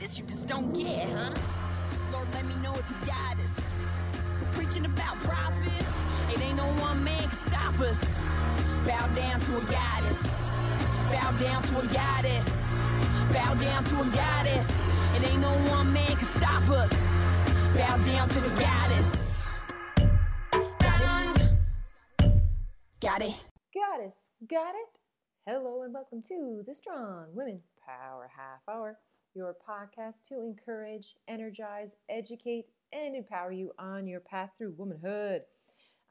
this, you just don't get, huh? Lord, let me know if you got us. Preaching about profits, it ain't no one man can stop us. Bow down to a goddess. Bow down to a goddess. Bow down to a goddess. It ain't no one man can stop us. Bow down to the goddess. Goddess. Got it. Goddess, got it? Hello and welcome to the Strong Women Power Half Hour, your podcast to encourage, energize, educate, and empower you on your path through womanhood.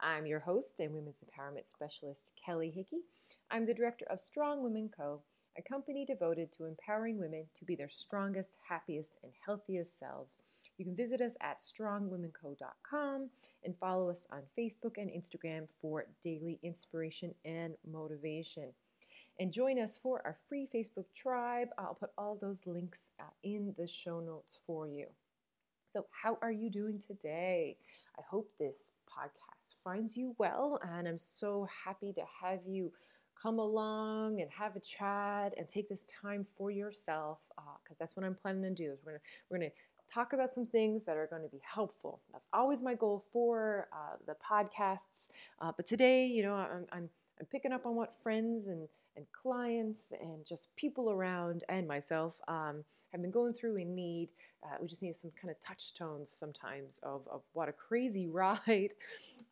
I'm your host and women's empowerment specialist, Kelly Hickey. I'm the director of Strong Women Co., a company devoted to empowering women to be their strongest, happiest, and healthiest selves. You can visit us at strongwomenco.com and follow us on Facebook and Instagram for daily inspiration and motivation. And join us for our free Facebook tribe. I'll put all those links uh, in the show notes for you. So, how are you doing today? I hope this podcast finds you well, and I'm so happy to have you come along and have a chat and take this time for yourself because uh, that's what I'm planning to do. Is we're gonna we're gonna talk about some things that are going to be helpful. That's always my goal for uh, the podcasts. Uh, but today, you know, I'm, I'm I'm picking up on what friends and and clients and just people around and myself um, have been going through and need. Uh, we just need some kind of touchstones sometimes of, of what a crazy ride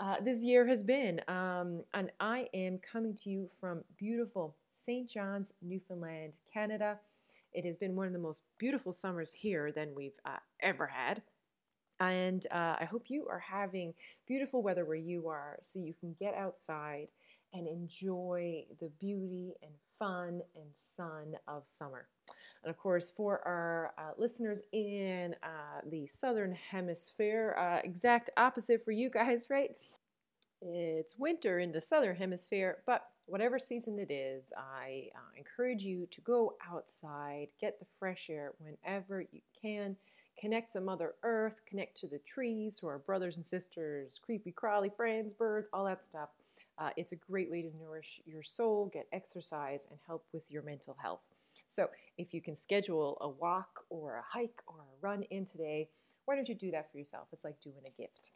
uh, this year has been. Um, and I am coming to you from beautiful St. John's, Newfoundland, Canada. It has been one of the most beautiful summers here than we've uh, ever had. And uh, I hope you are having beautiful weather where you are so you can get outside and enjoy the beauty and fun and sun of summer. And of course, for our uh, listeners in uh, the southern hemisphere, uh, exact opposite for you guys, right? It's winter in the southern hemisphere, but whatever season it is, I uh, encourage you to go outside, get the fresh air whenever you can. Connect to Mother Earth, connect to the trees, to our brothers and sisters, creepy, crawly friends, birds, all that stuff. Uh, it's a great way to nourish your soul, get exercise, and help with your mental health. So, if you can schedule a walk or a hike or a run in today, why don't you do that for yourself? It's like doing a gift.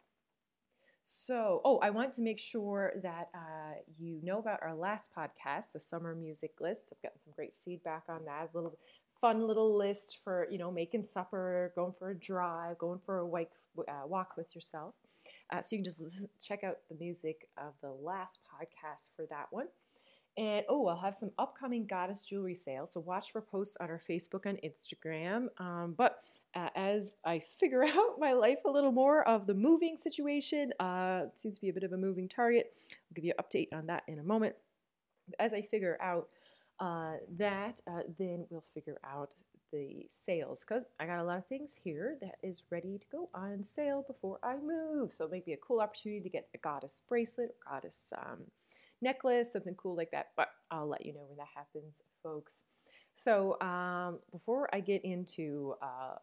So, oh, I want to make sure that uh, you know about our last podcast, the summer music list. I've gotten some great feedback on that. A little fun little list for you know making supper, going for a drive, going for a walk, uh, walk with yourself. Uh, so you can just check out the music of the last podcast for that one. And oh, I'll have some upcoming goddess jewelry sales. So watch for posts on our Facebook and Instagram. Um, but uh, as I figure out my life a little more of the moving situation, uh, seems to be a bit of a moving target. I'll give you an update on that in a moment. As I figure out uh, that, uh, then we'll figure out the sales because I got a lot of things here that is ready to go on sale before I move. So it might be a cool opportunity to get a goddess bracelet, or goddess um, necklace, something cool like that. But I'll let you know when that happens, folks. So um, before I get into uh,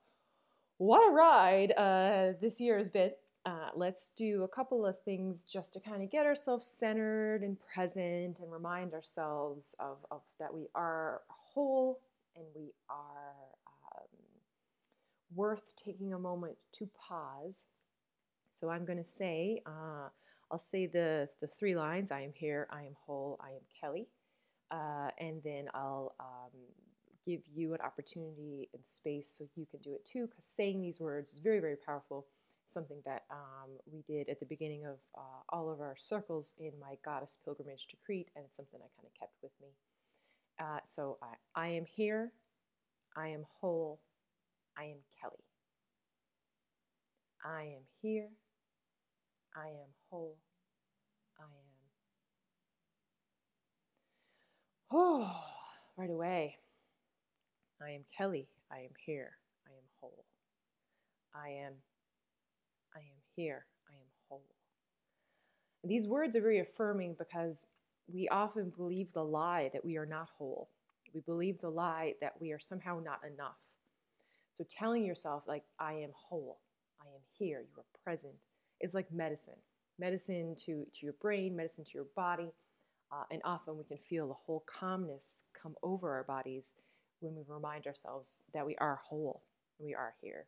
what a ride uh, this year has been, uh, let's do a couple of things just to kind of get ourselves centered and present and remind ourselves of, of that we are whole and we are um, worth taking a moment to pause. So I'm going to say, uh, I'll say the, the three lines I am here, I am whole, I am Kelly. Uh, and then I'll um, give you an opportunity and space so you can do it too, because saying these words is very, very powerful. Something that um, we did at the beginning of uh, all of our circles in my goddess pilgrimage to Crete, and it's something I kind of kept with me. Uh, so I, I am here, I am whole, I am Kelly. I am here, I am whole, I am. Oh, right away. I am Kelly, I am here, I am whole. I am, I am here, I am whole. these words are very affirming because we often believe the lie that we are not whole. We believe the lie that we are somehow not enough. So telling yourself, like, I am whole, I am here, you are present, is like medicine. Medicine to, to your brain, medicine to your body. Uh, and often we can feel a whole calmness come over our bodies when we remind ourselves that we are whole. we are here.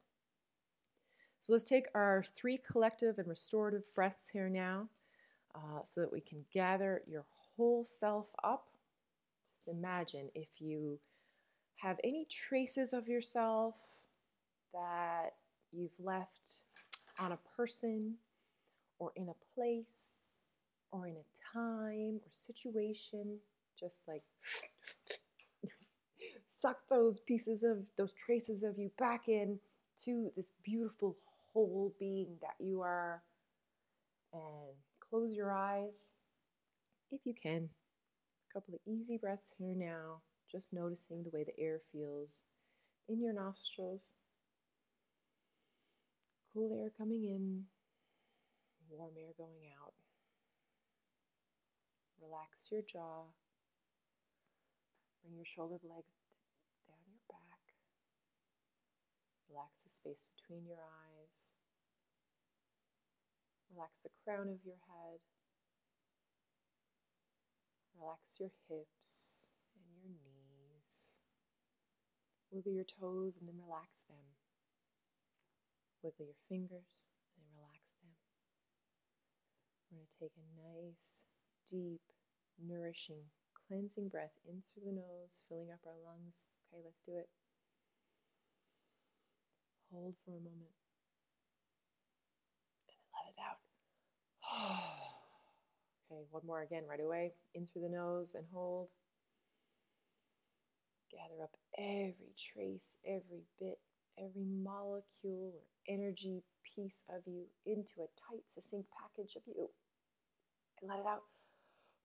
So let's take our three collective and restorative breaths here now uh, so that we can gather your whole self up. Just imagine if you have any traces of yourself that you've left on a person or in a place or in a time or situation, just like suck those pieces of those traces of you back in to this beautiful whole being that you are. And close your eyes if you can. A couple of easy breaths here now, just noticing the way the air feels in your nostrils. Cool air coming in, warm air going out. Relax your jaw. Bring your shoulder blades down your back. Relax the space between your eyes. Relax the crown of your head. Relax your hips and your knees. Wiggle your toes and then relax them. Wiggle your fingers and relax them. We're going to take a nice, deep, nourishing, cleansing breath in through the nose, filling up our lungs. Okay, let's do it. Hold for a moment. And then let it out. Okay, one more again right away. In through the nose and hold. Gather up every trace, every bit, every molecule or energy piece of you into a tight, succinct package of you. And let it out.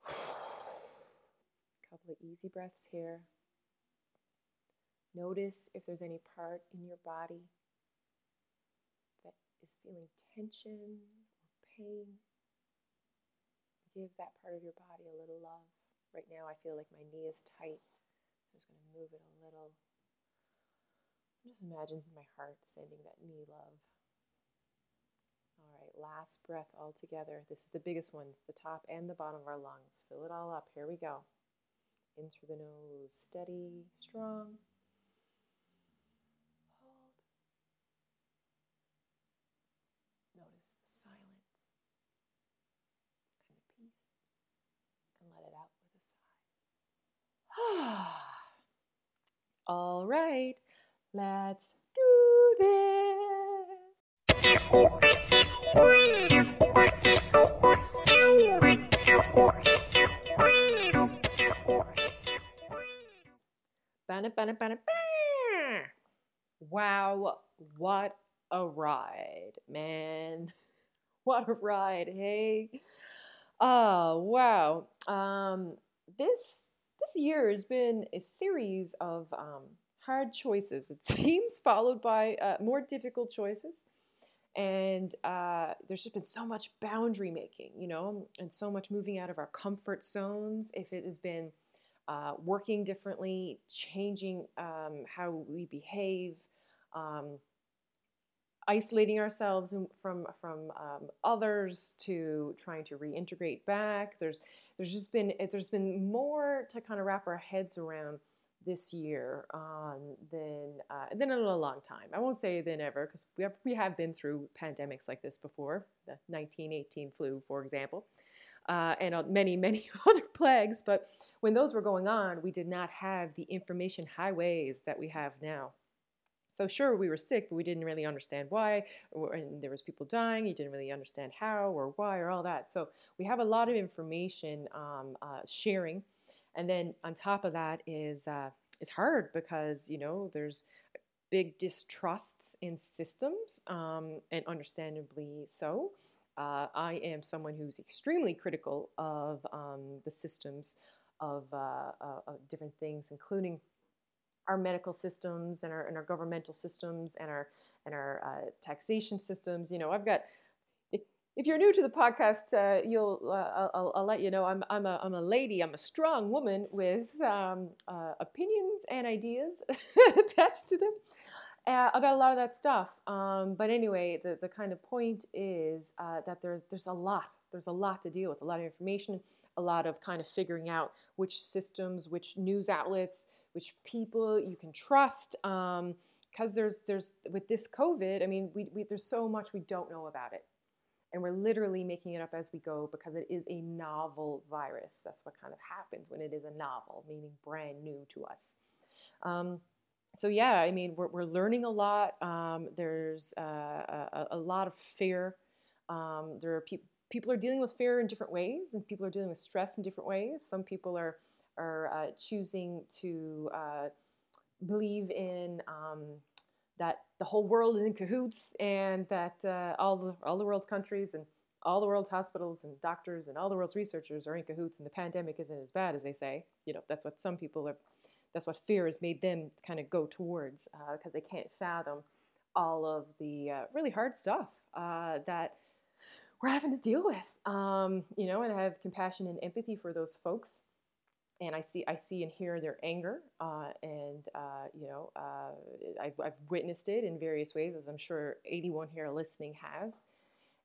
A couple of easy breaths here. Notice if there's any part in your body that is feeling tension or pain. Give that part of your body a little love. Right now, I feel like my knee is tight, so I'm just going to move it a little. Just imagine my heart sending that knee love. All right, last breath all together. This is the biggest one, the top and the bottom of our lungs. Fill it all up. Here we go. In through the nose, steady, strong. Hold. Notice the silence and the peace, and let it out with a sigh. All right, let's do this. Wow, what a ride, man. What a ride, hey. Oh, wow. Um, this this year has been a series of um, hard choices, it seems, followed by uh, more difficult choices. And uh, there's just been so much boundary making, you know, and so much moving out of our comfort zones. If it has been uh, working differently, changing um, how we behave, um, isolating ourselves from from um, others to trying to reintegrate back. There's there's just been there's been more to kind of wrap our heads around this year um, than uh, than in a long time. I won't say than ever because we have, we have been through pandemics like this before, the 1918 flu, for example, uh, and uh, many many other plagues. But when those were going on, we did not have the information highways that we have now. So sure, we were sick, but we didn't really understand why, and there was people dying. You didn't really understand how or why or all that. So we have a lot of information um, uh, sharing, and then on top of that is uh, it's hard because you know there's big distrusts in systems, um, and understandably so. Uh, I am someone who's extremely critical of um, the systems of, uh, uh, of different things, including our medical systems and our, and our governmental systems and our and our uh, taxation systems. You know, I've got. If, you're new to the podcast, uh, you'll uh, I'll, I'll, let you know I'm I'm a I'm a lady. I'm a strong woman with um, uh, opinions and ideas attached to them. Uh, about a lot of that stuff, um, but anyway, the, the kind of point is uh, that there's there's a lot there's a lot to deal with, a lot of information, a lot of kind of figuring out which systems, which news outlets, which people you can trust, um, because there's there's with this COVID, I mean, we, we there's so much we don't know about it, and we're literally making it up as we go because it is a novel virus. That's what kind of happens when it is a novel, meaning brand new to us. Um, so yeah, I mean, we're, we're learning a lot. Um, there's uh, a, a, lot of fear. Um, there are people people are dealing with fear in different ways, and people are dealing with stress in different ways. Some people are are uh, choosing to uh, believe in um, that the whole world is in cahoots, and that uh, all the all the world's countries and all the world's hospitals and doctors and all the world's researchers are in cahoots, and the pandemic isn't as bad as they say. You know, that's what some people are. That's what fear has made them kind of go towards because uh, they can't fathom all of the uh, really hard stuff uh, that we're having to deal with. Um, you know, and have compassion and empathy for those folks. And I see, I see and hear their anger, uh, and uh, you know, uh, I've, I've witnessed it in various ways, as I'm sure 81 here listening has.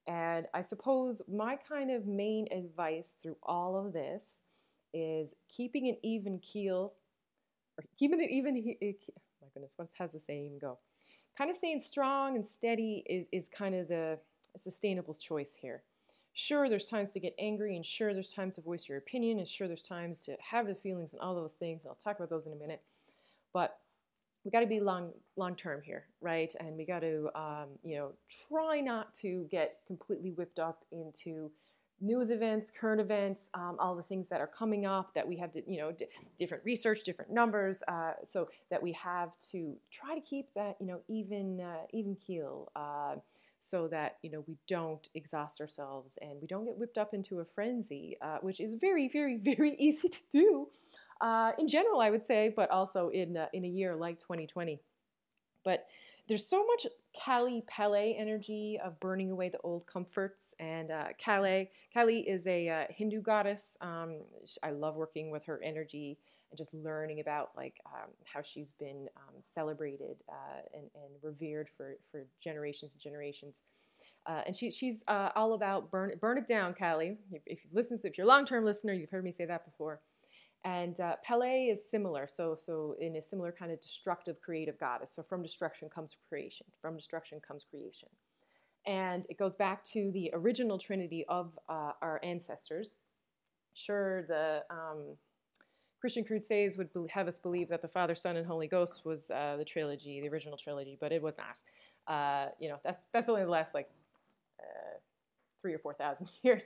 And I suppose my kind of main advice through all of this is keeping an even keel, or keeping an even. Oh my goodness, what has the saying go? Kind of staying strong and steady is is kind of the sustainable choice here. Sure, there's times to get angry, and sure, there's times to voice your opinion, and sure, there's times to have the feelings and all those things, and I'll talk about those in a minute. But we got to be long long term here, right? And we got to, um, you know, try not to get completely whipped up into news events, current events, um, all the things that are coming up that we have to, you know, d- different research, different numbers, uh, so that we have to try to keep that, you know, even uh, even keel. Uh, so that you know we don't exhaust ourselves and we don't get whipped up into a frenzy, uh, which is very, very, very easy to do uh, in general, I would say, but also in uh, in a year like 2020. But there's so much Kali Pele energy of burning away the old comforts. And uh, Kali, Kali is a uh, Hindu goddess. Um, I love working with her energy and just learning about like um, how she's been um, celebrated uh, and, and, revered for, for generations and generations. Uh, and she, she's uh, all about burn, burn it down, Kali. If, if you've listened, if you're a long-term listener, you've heard me say that before. And uh, Pele is similar, so so in a similar kind of destructive creative goddess. So from destruction comes creation. From destruction comes creation, and it goes back to the original trinity of uh, our ancestors. Sure, the um, Christian Crusades would have us believe that the Father, Son, and Holy Ghost was uh, the trilogy, the original trilogy, but it was not. Uh, you know, that's that's only the last like uh, three or four thousand years.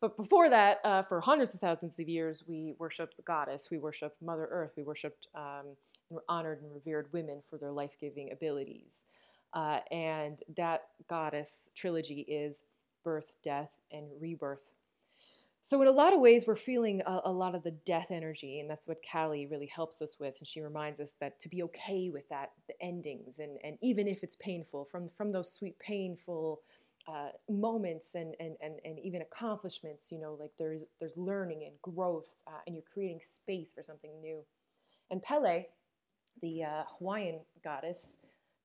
but before that, uh, for hundreds of thousands of years, we worshipped the goddess, we worshipped Mother Earth, we worshipped um, and honored and revered women for their life-giving abilities. Uh, and that goddess trilogy is birth, death, and rebirth so, in a lot of ways, we're feeling a, a, lot of the death energy, and that's what Kali really helps us with. And she reminds us that to be okay with that, the endings, and, and even if it's painful, from, from those sweet, painful uh, moments and, and, and, and even accomplishments, you know, like there's, there's learning and growth, uh, and you're creating space for something new. And Pele, the uh, Hawaiian goddess,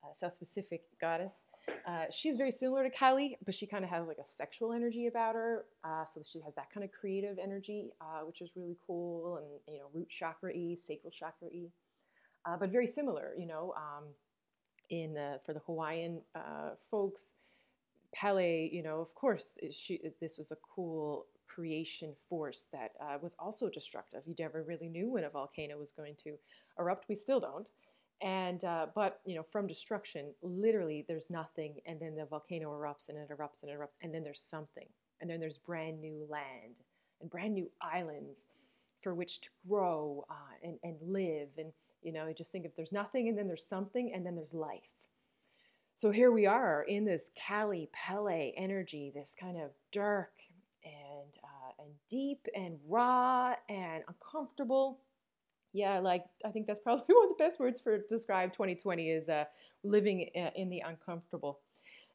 uh, South Pacific goddess, uh, she's very similar to Kali, but she kind of has like a sexual energy about her. Uh, so she has that kind of creative energy, uh, which is really cool, and you know, root chakra e, sacral chakra e, uh, but very similar. You know, um, in the, for the Hawaiian uh, folks, Pele, you know, of course, she this was a cool creation force that was also destructive. You never really knew when a volcano was going to erupt. We still don't and uh, but you know from destruction literally there's nothing and then the volcano erupts and it erupts and it erupts and then there's something. And then there's brand new land and brand new islands for which to grow uh, and, and live and you know just think if there's nothing and then there's something and then there's life. So here we are in this Kali Pele energy this kind of dark and uh, and deep and raw and uncomfortable yeah, like I think that's probably one of the best words for describe 2020 is uh, living in the uncomfortable.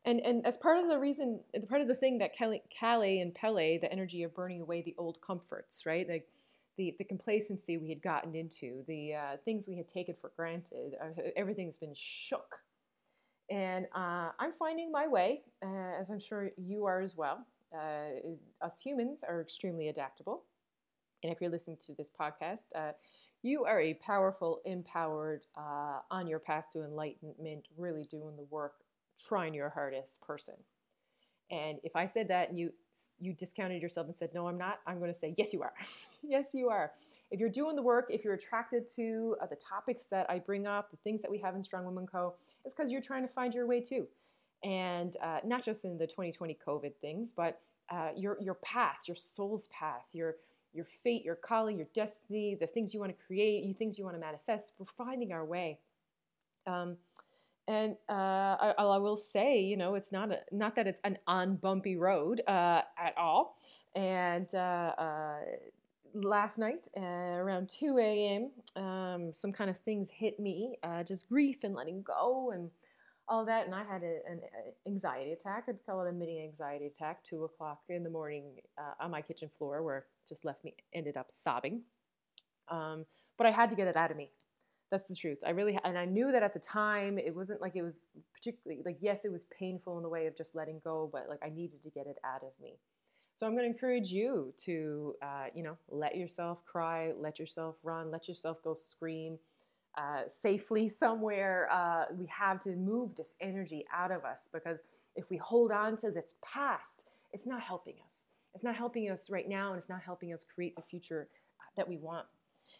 And and as part of the reason, part of the thing that Kelly, Kali and Pele, the energy of burning away the old comforts, right? Like the, the complacency we had gotten into, the uh, things we had taken for granted, uh, everything's been shook. And uh, I'm finding my way, uh, as I'm sure you are as well. Uh, us humans are extremely adaptable. And if you're listening to this podcast, You are a powerful, empowered, uh, on your path to enlightenment, really doing the work, trying your hardest person. And if I said that and you you discounted yourself and said, "No, I'm not," I'm going to say, "Yes, you are. yes, you are." If you're doing the work, if you're attracted to uh, the topics that I bring up, the things that we have in Strong Women Co, it's because you're trying to find your way too, and uh, not just in the 2020 COVID things, but uh, your your path, your soul's path, your your fate, your calling, your destiny, the things you want to create, you things you want to manifest. We're finding our way. Um, and uh, I, I, will say, you know, it's not a, not that it's an on bumpy road uh, at all. And uh, uh last night uh, around 2 a.m., um, some kind of things hit me, uh, just grief and letting go and all that. And I had a, an anxiety attack. I'd call it a mini anxiety attack, two o'clock in the morning on my kitchen floor, where just left me, ended up sobbing. Um, but I had to get it out of me. That's the truth. I really, and I knew that at the time, it wasn't like it was particularly, like, yes, it was painful in the way of just letting go, but like I needed to get it out of me. So I'm going to encourage you to, uh, you know, let yourself cry, let yourself run, let yourself go scream uh, safely somewhere. Uh, we have to move this energy out of us because if we hold on to this past, it's not helping us. It's not helping us right now, and it's not helping us create the future uh, that we want.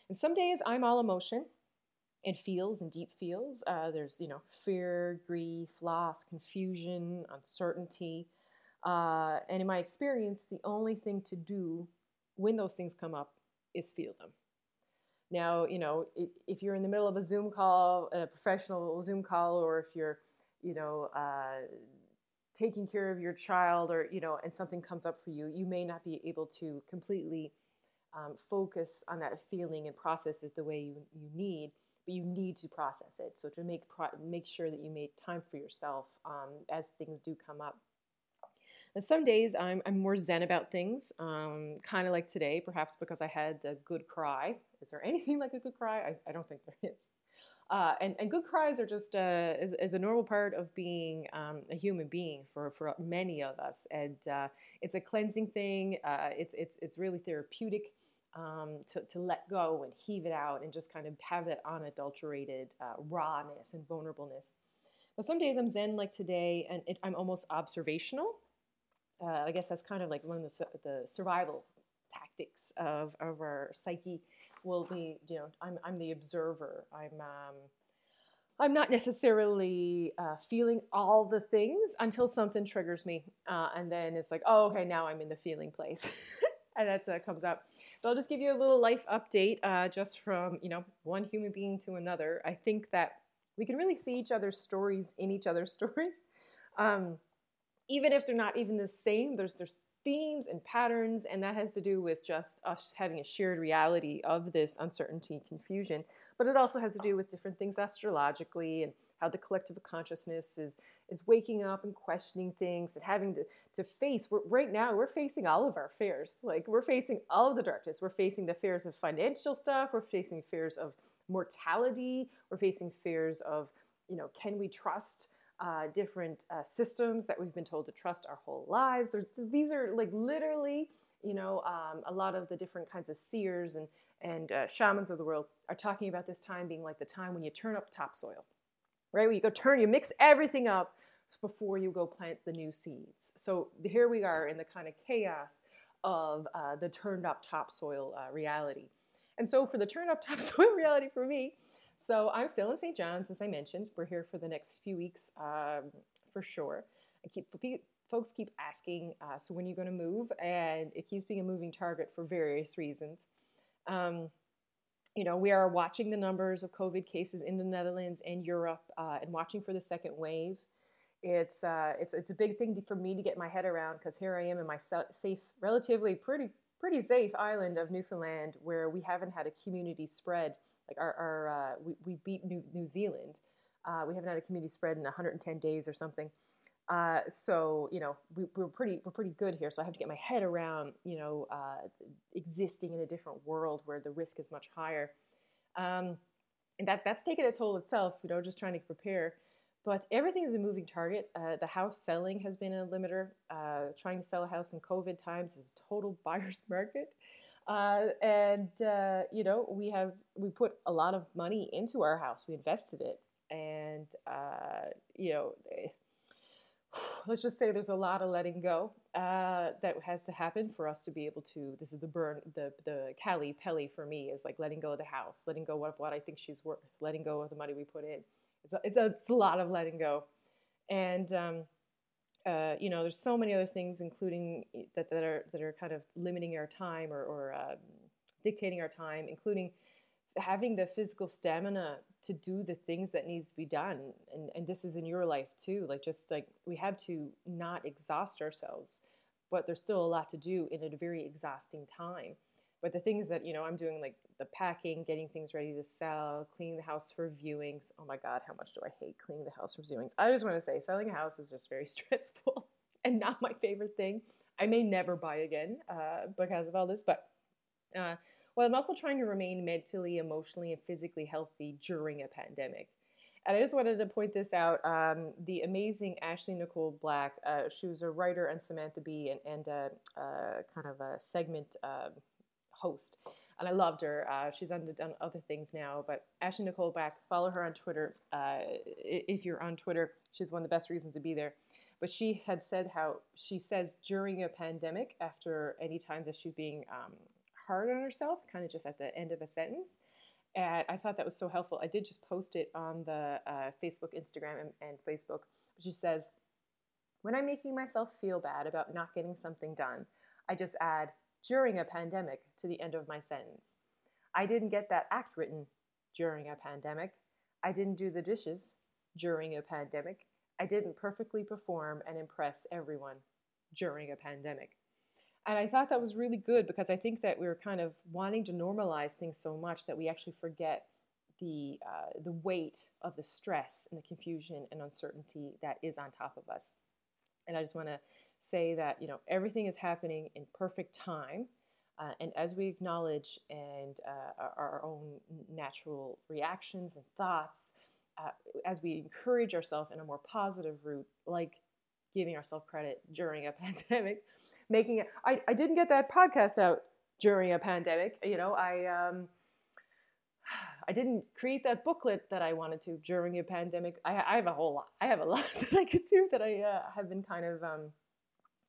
And some days I'm all emotion and feels and deep feels. Uh, there's, you know, fear, grief, loss, confusion, uncertainty. Uh, and in my experience, the only thing to do when those things come up is feel them. Now, you know, if you're in the middle of a Zoom call, a professional Zoom call, or if you're, you know, uh, taking care of your child or you know and something comes up for you you may not be able to completely um, focus on that feeling and process it the way you, you need but you need to process it. So to make pro- make sure that you make time for yourself um, as things do come up and some days I'm, I'm more zen about things um, kind of like today perhaps because i had the good cry is there anything like a good cry i, I don't think there is uh, and, and good cries are just uh, is, is a normal part of being um, a human being for, for many of us. And uh, it's a cleansing thing. Uh, it's, it's, it's really therapeutic um, to, to let go and heave it out and just kind of have that unadulterated uh, rawness and vulnerableness. But some days I'm zen like today and it, I'm almost observational. Uh, I guess that's kind of like one of the, the survival tactics of, of our psyche will be, you know, I'm, I'm the observer. I'm, um, I'm not necessarily uh, feeling all the things until something triggers me. Uh, and then it's like, oh, okay, now I'm in the feeling place. and that uh, comes up. So I'll just give you a little life update uh, just from, you know, one human being to another. I think that we can really see each other's stories in each other's stories. Um, even if they're not even the same, there's, there's themes and patterns, and that has to do with just us having a shared reality of this uncertainty, confusion. But it also has to do with different things astrologically and how the collective consciousness is is waking up and questioning things and having to, to face we're, right now we're facing all of our fears. Like we're facing all of the darkness. We're facing the fears of financial stuff. We're facing fears of mortality. We're facing fears of you know can we trust uh, different uh, systems that we've been told to trust our whole lives. There's, these are like literally, you know, um, a lot of the different kinds of seers and and uh, shamans of the world are talking about this time being like the time when you turn up topsoil, right? Where you go turn, you mix everything up before you go plant the new seeds. So here we are in the kind of chaos of uh, the turned up topsoil uh, reality. And so for the turned up topsoil reality for me, so I'm still in St. John's, as I mentioned. We're here for the next few weeks um, for sure. I keep folks keep asking, uh, so when are you going to move? And it keeps being a moving target for various reasons. Um, you know, we are watching the numbers of COVID cases in the Netherlands and Europe, uh, and watching for the second wave. It's uh, it's it's a big thing for me to get my head around because here I am in my safe, relatively pretty pretty safe island of Newfoundland, where we haven't had a community spread like our, our uh, we, we beat New, New Zealand. Uh, we haven't had a community spread in 110 days or something. Uh, so you know we, are pretty we're pretty good here. So I have to get my head around you know uh, existing in a different world where the risk is much higher, um, and that that's taken a toll itself. You know, just trying to prepare. But everything is a moving target. Uh, the house selling has been a limiter. Uh, trying to sell a house in COVID times is a total buyer's market. Uh, and uh, you know, we have we put a lot of money into our house. We invested it, and uh, you know, let's just say there's a lot of letting go uh, that has to happen for us to be able to. This is the burn, the the Kali Pele for me is like letting go of the house, letting go of what I think she's worth, letting go of the money we put in. It's a, it's a, it's a lot of letting go, and um, uh, you know, there's so many other things, including that, that are that are kind of limiting our time or, or um, dictating our time, including having the physical stamina to do the things that needs to be done. And and this is in your life too. Like just like we have to not exhaust ourselves, but there's still a lot to do in a very exhausting time. But the things that you know, I'm doing like the packing, getting things ready to sell, cleaning the house for viewings. Oh my God, how much do I hate cleaning the house for viewings? I just want to say, selling a house is just very stressful and not my favorite thing. I may never buy again uh, because of all this, but uh, well, I'm also trying to remain mentally, emotionally, and physically healthy during a pandemic. And I just wanted to point this out. Um, the amazing Ashley Nicole Black, uh, she was a writer and Samantha Bee and, and a, uh, kind of a segment um, host and I loved her. Uh, she's done, other things now, but Ashley Nicole Black, follow her on Twitter. Uh, if you're on Twitter, she's one of the best reasons to be there. But she had said how she says during a pandemic, after any times that she's being um, hard on herself, kind of just at the end of a sentence. And I thought that was so helpful. I did just post it on the uh, Facebook, Instagram, and, and Facebook. She says, When I'm making myself feel bad about not getting something done, I just add, during a pandemic to the end of my sentence. I didn't get that act written during a pandemic. I didn't do the dishes during a pandemic. I didn't perfectly perform and impress everyone during a pandemic. And I thought that was really good because I think that we are kind of wanting to normalize things so much that we actually forget the, uh, the weight of the stress and the confusion and uncertainty that is on top of us. And I just want to say that you know everything is happening in perfect time uh, and as we acknowledge and uh, our, own natural reactions and thoughts uh, as we encourage ourselves in a more positive route like giving ourselves credit during a pandemic making it I, I didn't get that podcast out during a pandemic you know i um, I didn't create that booklet that I wanted to during a pandemic. I, I have a whole lot. I have a lot that I could do that I uh, have been kind of um,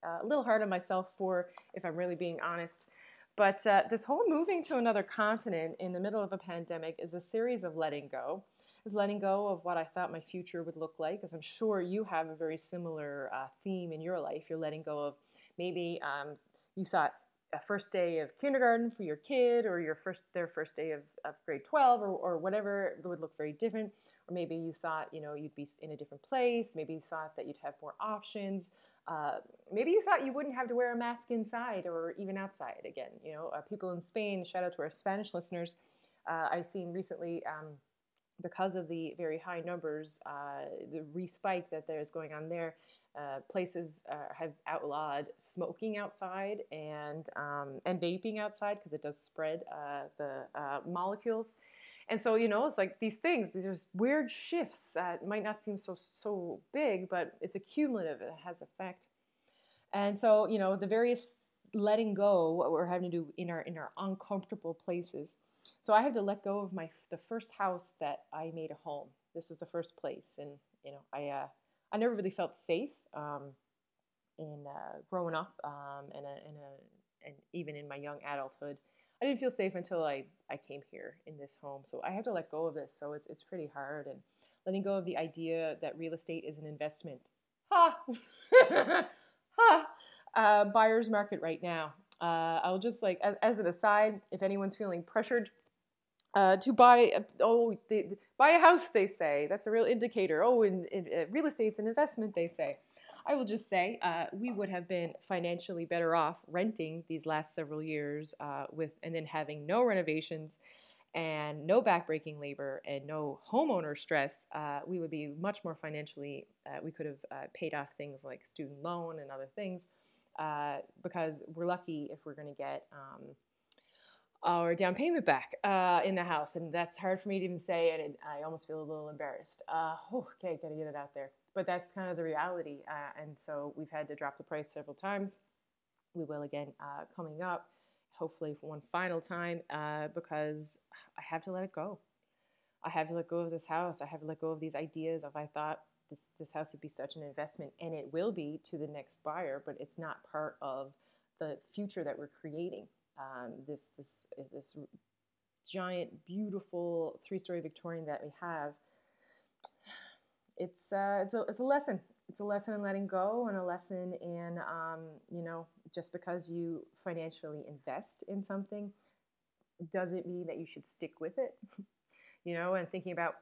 uh, a little hard on myself for, if I'm really being honest. But uh, this whole moving to another continent in the middle of a pandemic is a series of letting go. Is letting go of what I thought my future would look like, as I'm sure you have a very similar uh, theme in your life. You're letting go of maybe um, you thought a first day of kindergarten for your kid or your first their first day of, of grade 12 or, or whatever would look very different or maybe you thought you know you'd be in a different place maybe you thought that you'd have more options uh, maybe you thought you wouldn't have to wear a mask inside or even outside again. You know, uh, people in Spain, shout out to our Spanish listeners. Uh, I've seen recently, um, because of the very high numbers, uh, the respike that there's going on there, uh, places uh, have outlawed smoking outside and um, and vaping outside because it does spread the molecules. And so, you know, it's like these things, these are weird shifts that might not seem so so big, but it's accumulative, it has effect. And so, you know, the various letting go, what we're having to do in our in our uncomfortable places. So I had to let go of my the first house that I made a home. This was the first place, and you know, I uh, I never really felt safe um, in uh, growing up, um, and a, and even in my young adulthood. I didn't feel safe until I, I came here in this home. So I have to let go of this. So it's, it's pretty hard. And letting go of the idea that real estate is an investment. Ha! ha! Uh, buyer's market right now. Uh, I'll just like, as, as, an aside, if anyone's feeling pressured uh, to buy, oh, they, buy a house, they say. That's a real indicator. Oh, in, in, in real estate's an investment, they say. I will just say uh, we would have been financially better off renting these last several years uh, with, and then having no renovations and no backbreaking labor and no homeowner stress. Uh, we would be much more financially. Uh, we could have uh, paid off things like student loan and other things uh, because we're lucky if we're going to get. Um, our down payment back uh, in the house. And that's hard for me to even say, and it, I almost feel a little embarrassed. Uh, okay, gotta get it out there but that's kind of the reality. Uh, and so we've had to drop the price several times. We will again uh, coming up. hopefully for one final time, uh, because I have to let it go. I have to let go of this house. I have to let go of these ideas of I thought this this house would be such an investment, and it will be to the next buyer, but it's not part of the future that we're creating. Um, this this this giant, beautiful three story Victorian that we have. It's uh, it's a it's a lesson. It's a lesson in letting go and a lesson in um, you know just because you financially invest in something doesn't mean that you should stick with it. you know, and thinking about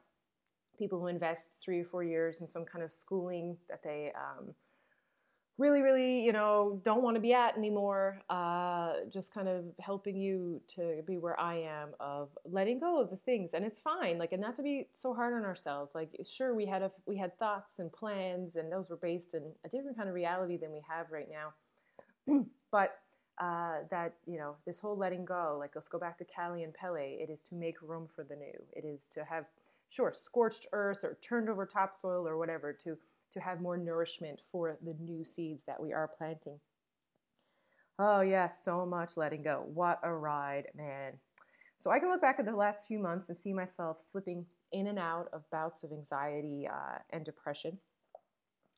people who invest three or four years in some kind of schooling that they um, really, really, you know, don't want to be at anymore. Uh, just kind of helping you to be where I am of letting go of the things, and it's fine. Like, and not to be so hard on ourselves. Like, sure, we had a we had thoughts and plans, and those were based in a different kind of reality than we have right now. but uh, that you know, this whole letting go. Like, let's go back to Kali and Pele. It is to make room for the new. It is to have sure scorched earth or turned over topsoil or whatever to to have more nourishment for the new seeds that we are planting. Oh, yeah, so much letting go. What a ride, man. So I can look back at the last few months and see myself slipping in and out of bouts of anxiety uh, and depression.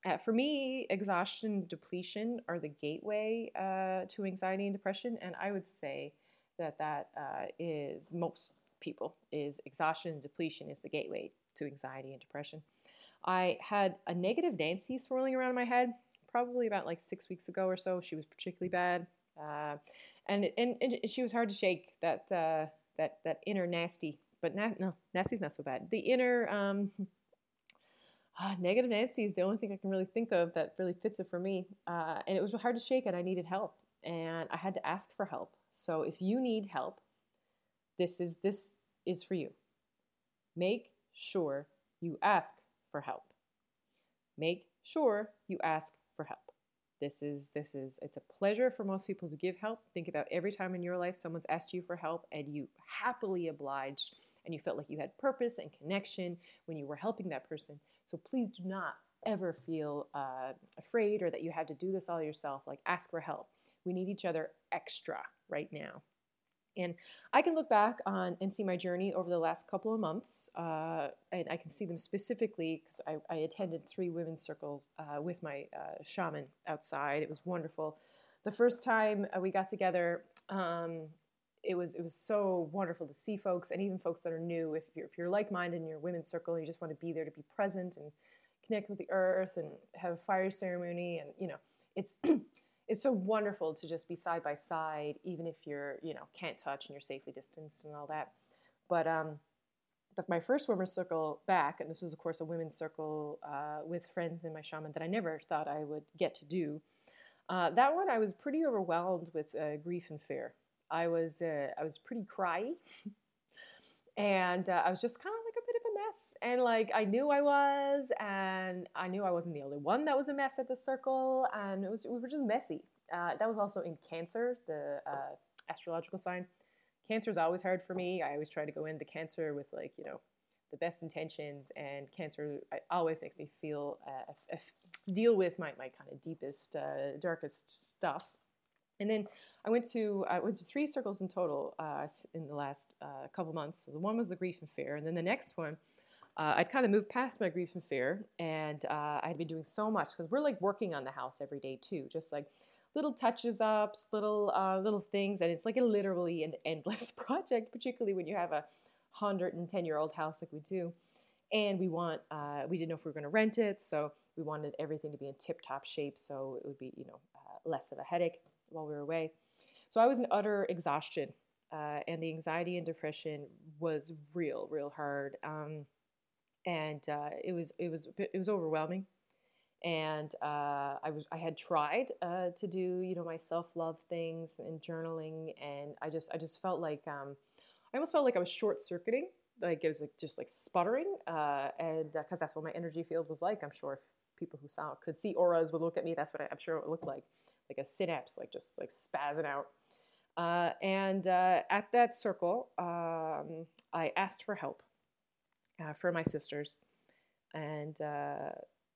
Uh, for me, exhaustion, depletion are the gateway uh, to anxiety and depression, and I would say that that uh, is most people is exhaustion and depletion is the gateway to anxiety and depression. I had a negative Nancy swirling around in my head probably about like six weeks ago or so. She was particularly bad, uh, and, and, and she was hard to shake. That uh, that that inner nasty, but na- no, nasty's not so bad. The inner um, uh, negative Nancy is the only thing I can really think of that really fits it for me. Uh, and it was hard to shake, and I needed help, and I had to ask for help. So if you need help, this is this is for you. Make sure you ask for help. Make sure you ask for help. This is this is it's a pleasure for most people to give help. Think about every time in your life someone's asked you for help and you happily obliged and you felt like you had purpose and connection when you were helping that person. So please do not ever feel uh, afraid or that you have to do this all yourself. Like ask for help. We need each other extra right now. And I can look back on and see my journey over the last couple of months, uh, and I can see them specifically because I, I, attended three women's circles uh, with my uh, shaman outside. It was wonderful. The first time uh, we got together, um, it was it was so wonderful to see folks and even folks that are new. If you're, if you're like-minded in your women's circle, you just want to be there to be present and connect with the earth and have a fire ceremony, and you know, it's it's so wonderful to just be side by side, even if you're, you know, can't touch and you're safely distanced and all that. But um, the, my first women's circle back, and this was, of course, a women's circle uh, with friends in my shaman that I never thought I would get to do. Uh, that one, I was pretty overwhelmed with uh, grief and fear. I was, uh, I was pretty cry, and uh, I was just kind mess. And like I knew I was, and I knew I wasn't the only one that was a mess at the circle, and it was we were just messy. Uh, that was also in Cancer, the uh, astrological sign. Cancer is always hard for me. I always try to go into Cancer with like you know the best intentions, and Cancer always makes me feel uh, f- f- deal with my my kind of deepest, uh, darkest stuff. And then I went to I went to three circles in total uh, in the last uh, couple months. So the one was the grief and fear, and then the next one uh, I'd kind of moved past my grief and fear, and uh, I had been doing so much because we're like working on the house every day too, just like little touches ups, little uh, little things, and it's like a literally an endless project, particularly when you have a hundred and ten year old house like we do. And we want uh, we didn't know if we were going to rent it, so we wanted everything to be in tip top shape, so it would be you know less of a headache while we were away. So I was in utter exhaustion, uh, and the anxiety and depression was real, real hard. Um, and uh, it was it was it was overwhelming and uh, I was I had tried uh, to do you know my self love things and journaling, and I just I just felt like um, I almost felt like I was short circuiting, like it was like just like sputtering, uh, and because uh, that's what my energy field was like. I'm sure if people who saw could see auras would look at me, that's what I, am sure it would look like, like a synapse, like just like spazzing out. Uh, and at that circle, um, I asked for help uh, for my sisters, and uh,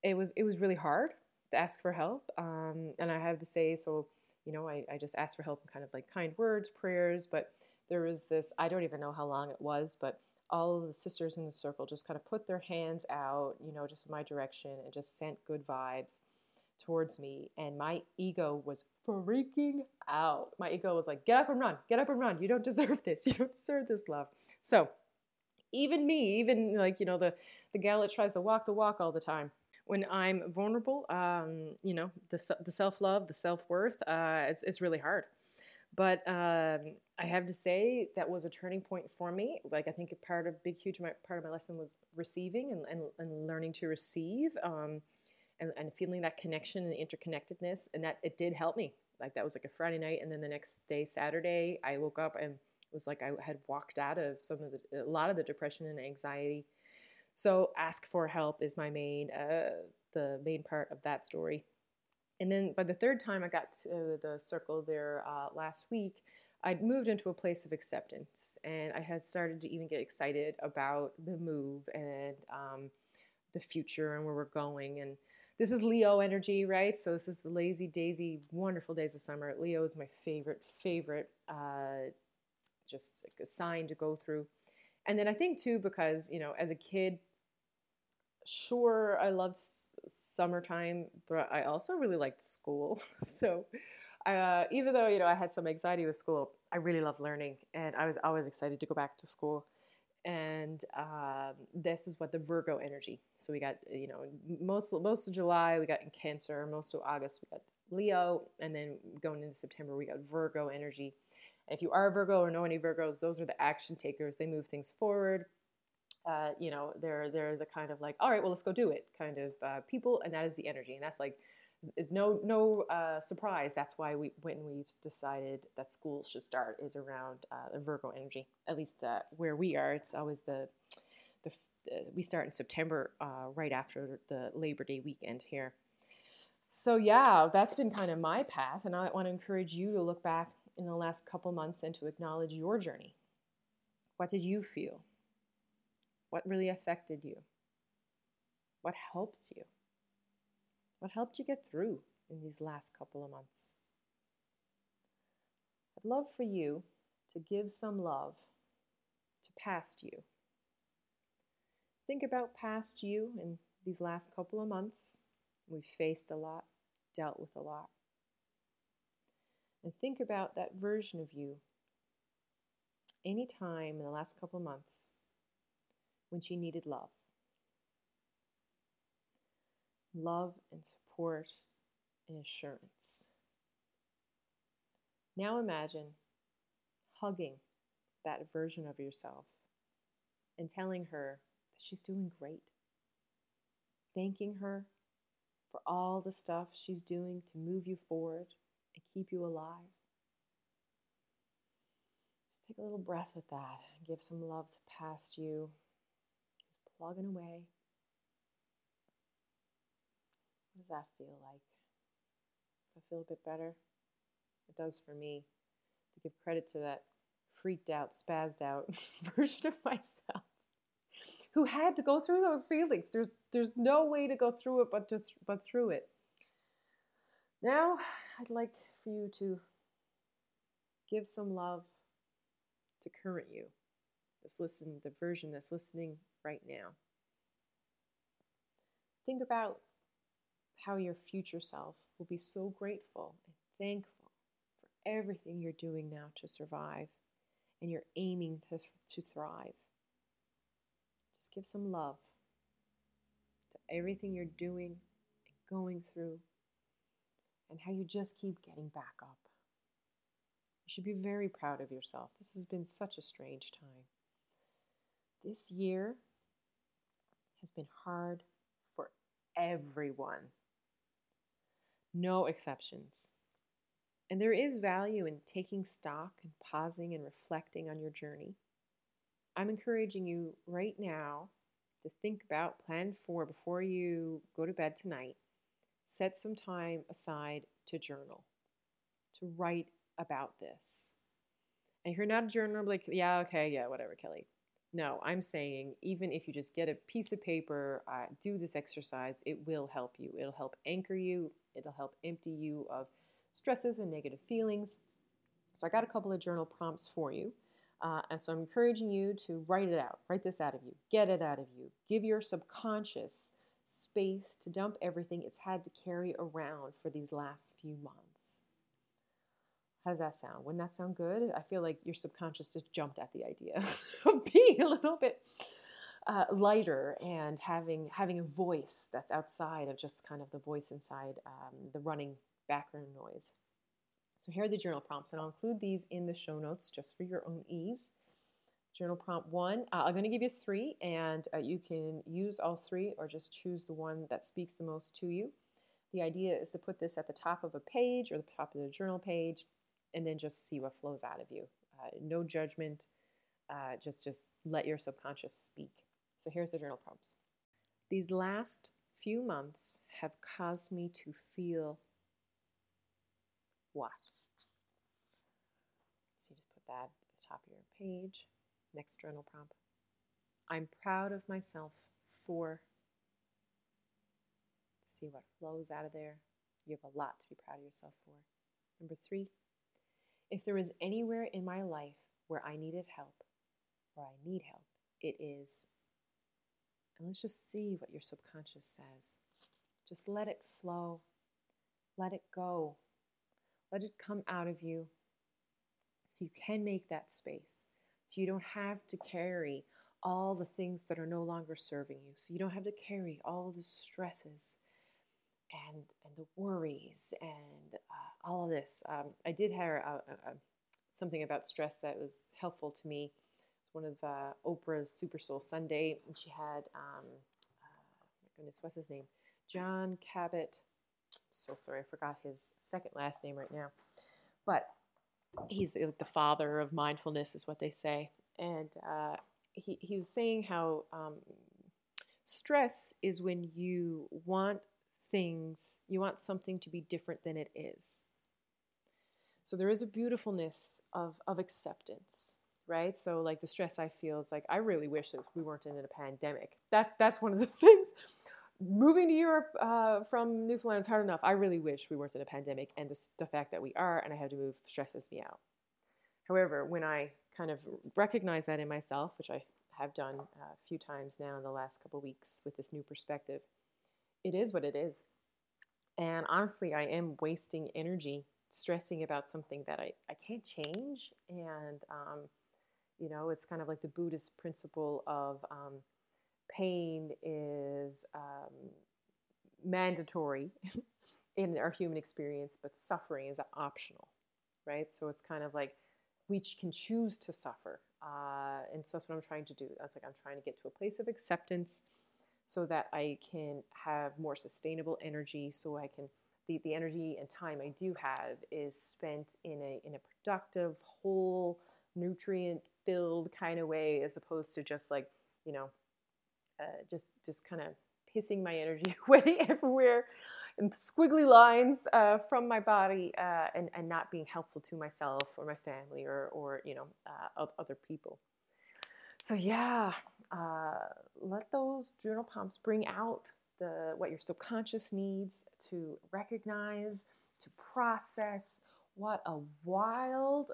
it was it was really hard to ask for help. Um, and I have to say, so you know, I, I just asked for help and kind of like kind words, prayers. But there was this, I don't even know how long it was, but all of the sisters in the circle just kind of put their hands out, you know, just in my direction and just sent good vibes towards me. And my ego was freaking out. My ego was like, get up and run, get up and run. You don't deserve this. You don't deserve this love. So even me, even like, you know, the, the gal that tries to walk the walk all the time, when I'm vulnerable, um, you know, the, the self love, the self worth, uh, it's, it's really hard. But um, I have to say that was a turning point for me. Like I think a part of big, huge part of my lesson was receiving and, and, and learning to receive um, and, and feeling that connection and interconnectedness. And that it did help me. Like that was like a Friday night. And then the next day, Saturday, I woke up and it was like I had walked out of some of the, a lot of the depression and anxiety. So ask for help is my main, uh, the main part of that story. And then by the third time I got to the circle there uh, last week, I'd moved into a place of acceptance and I had started to even get excited about the move and um, the future and where we're going. And this is Leo energy, right? So this is the lazy daisy, wonderful days of summer. Leo is my favorite, favorite, uh, just like a sign to go through. And then I think too, because, you know, as a kid, sure I loved summertime, but I also really liked school. so uh, even though you know I had some anxiety with school, I really loved learning, and I was always excited to go back to school. And um, this is what the Virgo energy. So we got you know most most of July we got in Cancer, most of August we got Leo, and then going into September we got Virgo energy. And if you are a Virgo or know any Virgos, those are the action takers. They move things forward uh, you know, they're they're the kind of like, all right, well, let's go do it kind of uh, people, and that is the energy, and that's like is no no uh, surprise. That's why we when we've decided that schools should start is around uh, the Virgo energy. At least uh, where we are, it's always the the, the we start in September, uh, right after the Labor Day weekend here. So yeah, that's been kind of my path, and I want to encourage you to look back in the last couple months and to acknowledge your journey. What did you feel? What really affected you? What helped you? What helped you get through in these last couple of months? I'd love for you to give some love to past you. Think about past you in these last couple of months. We've faced a lot, dealt with a lot. And think about that version of you any time in the last couple of months when she needed love. Love and support and assurance. Now imagine hugging that version of yourself and telling her that she's doing great. Thanking her for all the stuff she's doing to move you forward and keep you alive. Just take a little breath with that and give some love to past you Just plugging away. What does that feel like? That feel a bit better? It does for me. To give credit to that freaked out, spazzed out version of myself who had to go through those feelings. There's there's no way to go through it but to th- but through it. Now, I'd like for you to give some love to current you. This listen, the version that's listening right now. Think about how your future self will be so grateful and thankful for everything you're doing now to survive and you're aiming to, to thrive. Just give some love to everything you're doing and going through and how you just keep getting back up. You should be very proud of yourself. This has been such a strange time. This year has been hard for everyone, no exceptions. And there is value in taking stock and pausing and reflecting on your journey. I'm encouraging you right now to think about, plan for before you go to bed tonight. Set some time aside to journal, to write about this. And if you're not a journaler, like, yeah, okay, yeah, whatever, Kali. No, I'm saying even if you just get a piece of paper, uh, do this exercise, it will help you. It'll help anchor you, it'll help empty you of stresses and negative feelings. So I got a couple of journal prompts for you. Uh, and so I'm encouraging you to write it out, write this out of you, get it out of you, give your subconscious space to dump everything it's had to carry around for these last few months. How does that sound? Wouldn't that sound good? I feel like your subconscious just jumped at the idea of being a little bit uh, lighter and having having a voice that's outside of just kind of the voice inside um, the running background noise. So here are the journal prompts, and I'll include these in the show notes just for your own ease. Journal prompt one, uh, I'm going to give you three, and uh, you can use all three or just choose the one that speaks the most to you. The idea is to put this at the top of a page or the top of the journal page, and then just see what flows out of you. Uh, no judgment, uh, just just let your subconscious speak. So here's the journal prompts. These last few months have caused me to feel what? So you just put that at the top of your page. Next journal prompt. I'm proud of myself for. See what flows out of there. You have a lot to be proud of yourself for. Number three, if there is anywhere in my life where I needed help, or I need help, it is. And let's just see what your subconscious says. Just let it flow. Let it go. Let it come out of you so you can make that space. So you don't have to carry all the things that are no longer serving you. So you don't have to carry all the stresses and and the worries and uh, all of this. Um, I did hear something about stress that was helpful to me. One of uh, Oprah's Super Soul Sunday, and she had um, uh, my goodness, what's his name? Jon Kabat so sorry, I forgot his second last name right now. But he's like the father of mindfulness, is what they say. And uh, he, he was saying how um, stress is when you want things, you want something to be different than it is. So there is a beautifulness of, of acceptance, right? So like the stress I feel is like I really wish that we weren't in a pandemic. That that's one of the things moving to Europe uh, from Newfoundland is hard enough. I really wish we weren't in a pandemic, and the, the fact that we are and I have to move stresses me out. However, when I kind of recognize that in myself, which I have done a few times now in the last couple weeks with this new perspective, it is what it is. And honestly, I am wasting energy stressing about something that I, I can't change. And, um, you know, it's kind of like the Buddhist principle of um, pain is um, mandatory in our human experience, but suffering is optional, right? So it's kind of like we can choose to suffer. Uh, and so that's what I'm trying to do. I was like, I'm trying to get to a place of acceptance so that I can have more sustainable energy, so I can. The, the energy and time I do have is spent in a, in a productive, whole, nutrient filled kind of way, as opposed to just like, you know, uh, just just kind of pissing my energy away everywhere and squiggly lines uh, from my body uh, and, and not being helpful to myself or my family or, or you know uh, other people so yeah uh, let those journal prompts bring out the what your subconscious needs to recognize to process what a wild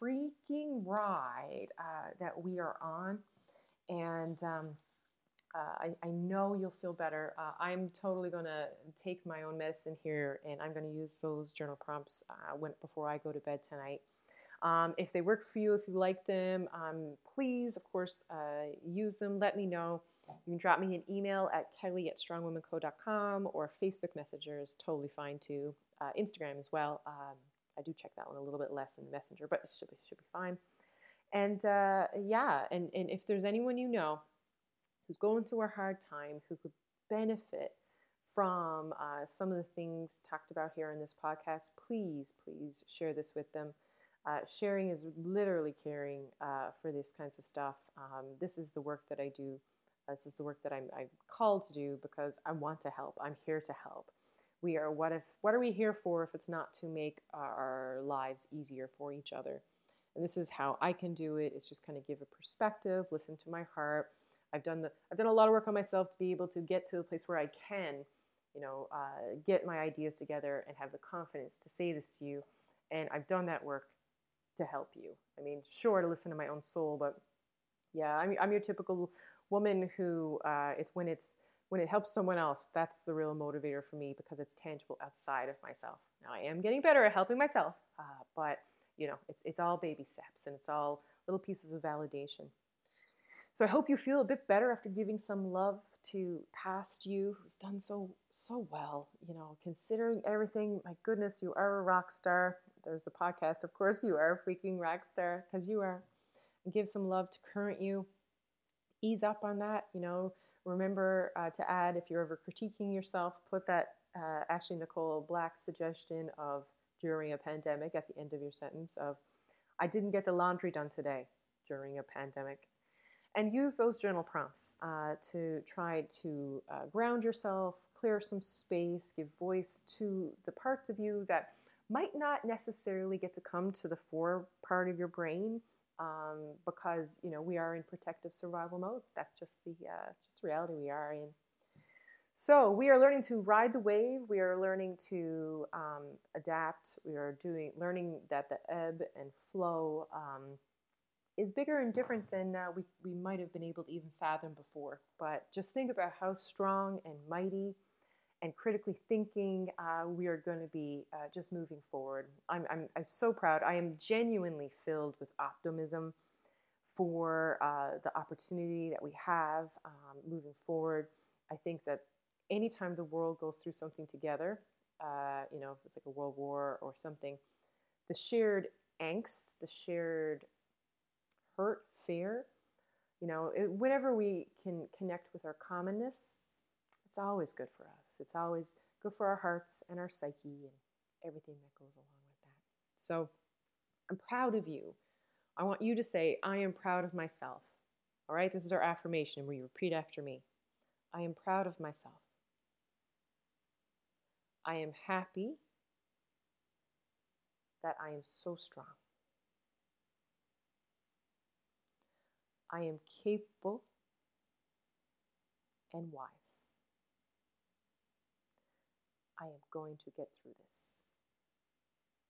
freaking ride uh, that we are on and um, uh, I, I, know you'll feel better. Uh, I'm totally going to take my own medicine here and I'm going to use those journal prompts uh, when, before I go to bed tonight. Um, if they work for you, if you like them, um, please, of course, uh, use them. Let me know. You can drop me an email at kali at strongwomenco.com or Facebook Messenger is totally fine too. Uh, Instagram as well. Um, I do check that one a little bit less in Messenger, but it should be, should be fine. And uh, yeah, and, and if there's anyone you know who's going through a hard time, who could benefit from uh, some of the things talked about here in this podcast, please, please share this with them. Uh, sharing is literally caring uh, for these kinds of stuff. Um, this is the work that I do. This is the work that I'm, I'm called to do because I want to help. I'm here to help. We are what if what are we here for if it's not to make our lives easier for each other? And this is how I can do it. It's just kind of give a perspective, listen to my heart, I've done the I've done a lot of work on myself to be able to get to a place where I can you know, uh, get my ideas together and have the confidence to say this to you. And I've done that work to help you. I mean, sure, to listen to my own soul, but yeah, I'm, I'm your typical woman who uh, it's when it's when it helps someone else, that's the real motivator for me because it's tangible outside of myself. Now I am getting better at helping myself, uh, but you know, it's it's all baby steps and it's all little pieces of validation. So I hope you feel a bit better after giving some love to past you who's done so so well. You know, considering everything, my goodness, you are a rock star. There's the podcast, of course, you are a freaking rock star because you are. And give some love to current you. Ease up on that. You know, remember uh, to add if you're ever critiquing yourself, put that uh, Nicole Black suggestion of during a pandemic at the end of your sentence of I didn't get the laundry done today during a pandemic and use those journal prompts uh, to try to uh, ground yourself, clear some space, give voice to the parts of you that might not necessarily get to come to the fore part of your brain um, because you know we are in protective survival mode. That's just the uh, just the reality we are in. So we are learning to ride the wave. We are learning to um, adapt. We are doing learning that the ebb and flow. Um, is bigger and different than uh, we, we might have been able to even fathom before. But just think about how strong and mighty and critically thinking uh, we are going to be uh, just moving forward. I'm, I'm, I'm, so proud. I am genuinely filled with optimism for uh, the opportunity that we have um, moving forward. I think that anytime the world goes through something together, uh, you know, if it's like a world war or something, the shared angst, the shared hurt, fear. You know, it, whenever we can connect with our commonness, it's always good for us. It's always good for our hearts and our psyche and everything that goes along with that. So I'm proud of you. I want you to say, I am proud of myself. All right, this is our affirmation where you repeat after me. I am proud of myself. I am happy that I am so strong. I am capable and wise. I am going to get through this.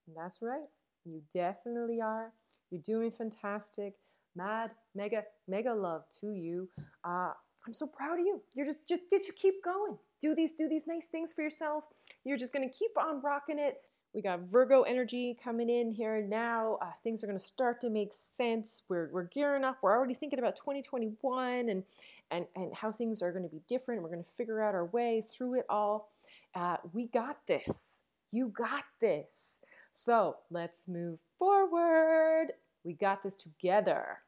And that's right. You definitely are. You're doing fantastic. Mad, mega, mega love to you. Uh, I'm so proud of you. You're just, just, just keep going. Do these, do these nice things for yourself. You're just gonna keep on rocking it. We got Virgo energy coming in here now. Uh, things are going to start to make sense. We're, we're gearing up. We're already thinking about 2021 and, and, and how things are going to be different. We're going to figure out our way through it all. Uh, we got this. You got this. So let's move forward. We got this together.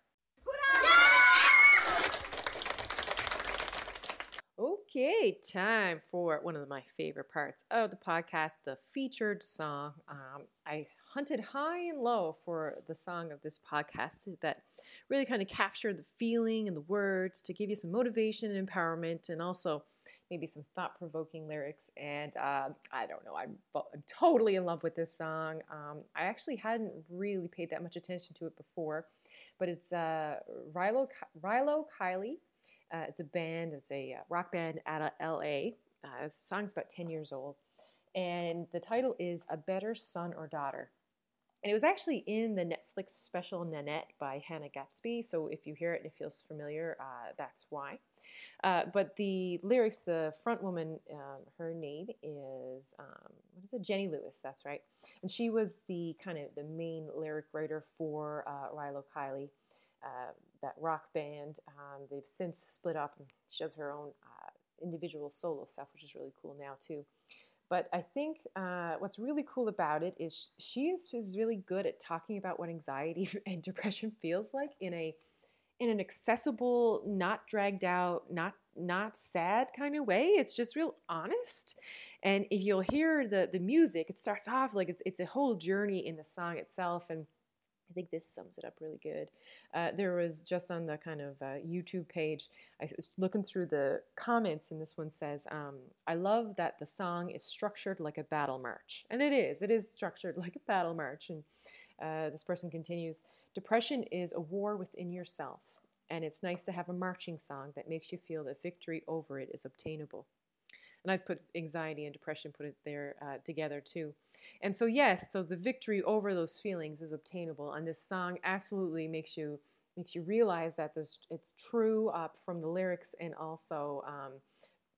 Okay, time for one of my favorite parts of the podcast, the featured song. Um, I hunted high and low for the song of this podcast that really kind of captured the feeling and the words to give you some motivation and empowerment, and also maybe some thought provoking lyrics. And uh, I don't know, I'm, I'm, totally in love with this song. Um, I actually hadn't really paid that much attention to it before, but it's uh, Rilo, Rilo Kiley uh, it's a band, it's a uh, rock band out of LA. Uh, this song's about 10 years old. And the title is A Better Son or Daughter. And it was actually in the Netflix special Nanette by Hannah Gadsby. So if you hear it and it feels familiar, uh, that's why. Uh, but the lyrics, the front woman, um, her name is um, what is it? Jenny Lewis. That's right. And she was the kind of the main lyric writer for uh, Rilo Kiley uh, that rock band. Um, they've since split up and she does her own uh, individual solo stuff, which is really cool now too. But I think uh, what's really cool about it is she is, is really good at talking about what anxiety and depression feels like in a in an accessible, not dragged out, not not sad kind of way. It's just real honest. And if you'll hear the the music, it starts off like it's it's a whole journey in the song itself and I think this sums it up really good. Uh, there was just on the kind of uh, YouTube page, I was looking through the comments, and this one says, um, I love that the song is structured like a battle march. And it is, it is structured like a battle march. And uh, this person continues Depression is a war within yourself, and it's nice to have a marching song that makes you feel that victory over it is obtainable. and I put anxiety and depression, put it there uh, together too. And so, yes, so the victory over those feelings is obtainable, and this song absolutely makes you makes you realize that this it's true uh, from the lyrics and also um,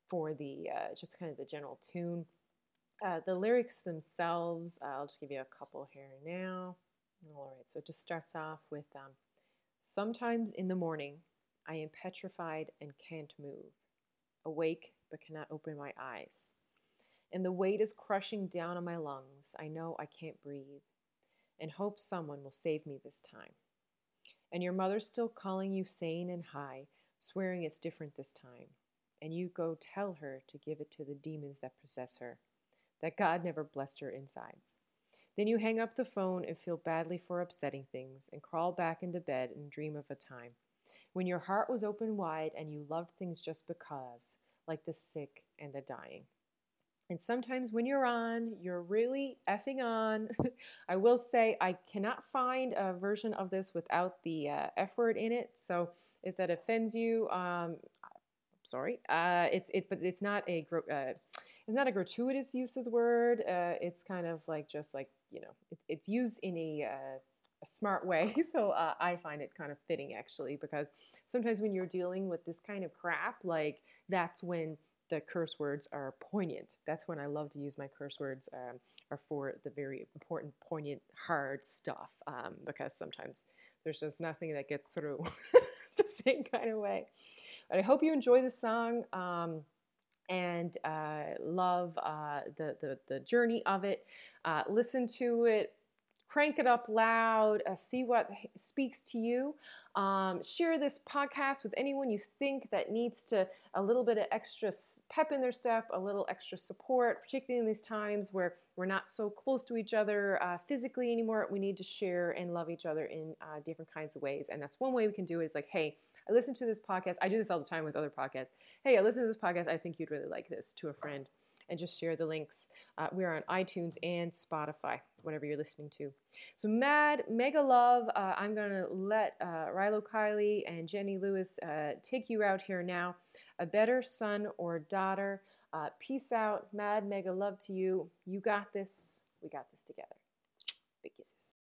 for the uh, just kind of the general tune. Uh, the lyrics themselves, I'll just give you a couple here now. All right, so it just starts off with um, Sometimes in the morning, I am petrified and can't move, awake but cannot open my eyes. And the weight is crushing down on my lungs. I know I can't breathe, and hope someone will save me this time. And your mother's still calling you sane and high, swearing it's different this time. And you go tell her to give it to the demons that possess her, that God never blessed her insides. Then you hang up the phone and feel badly for upsetting things and crawl back into bed and dream of a time when your heart was open wide and you loved things just because, like the sick and the dying. And sometimes when you're on, you're really effing on. I will say I cannot find a version of this without the uh, F word in it. So if that offends you, um, sorry. Uh, it's it, but it's not a uh, it's not a gratuitous use of the word. Uh, it's kind of like just like you know, it, it's used in a uh, a smart way. So uh, I find it kind of fitting actually, because sometimes when you're dealing with this kind of crap, like that's when the curse words are poignant. That's when I love to use my curse words um, are for the very important, poignant, hard stuff. Um, because sometimes there's just nothing that gets through the same kind of way. But I hope you enjoy the song. Um, and uh, love uh, the, the, the journey of it. Uh, listen to it crank it up loud, uh, see what speaks to you. Um, share this podcast with anyone you think that needs to a little bit of extra pep in their step, a little extra support, particularly in these times where we're not so close to each other uh, physically anymore. We need to share and love each other in uh, different kinds of ways, and that's one way we can do it. Is like, hey. I listen to this podcast. I do this all the time with other podcasts. Hey, I listen to this podcast. I think you'd really like this to a friend and just share the links. Uh, we're on iTunes and Spotify, whatever you're listening to. So, mad, mega love. Uh, I'm going to let uh, Rilo Kiley and Jenny Lewis uh, take you out here now. A better son or daughter. Uh, peace out. Mad, mega love to you. You got this. We got this together. Big kisses.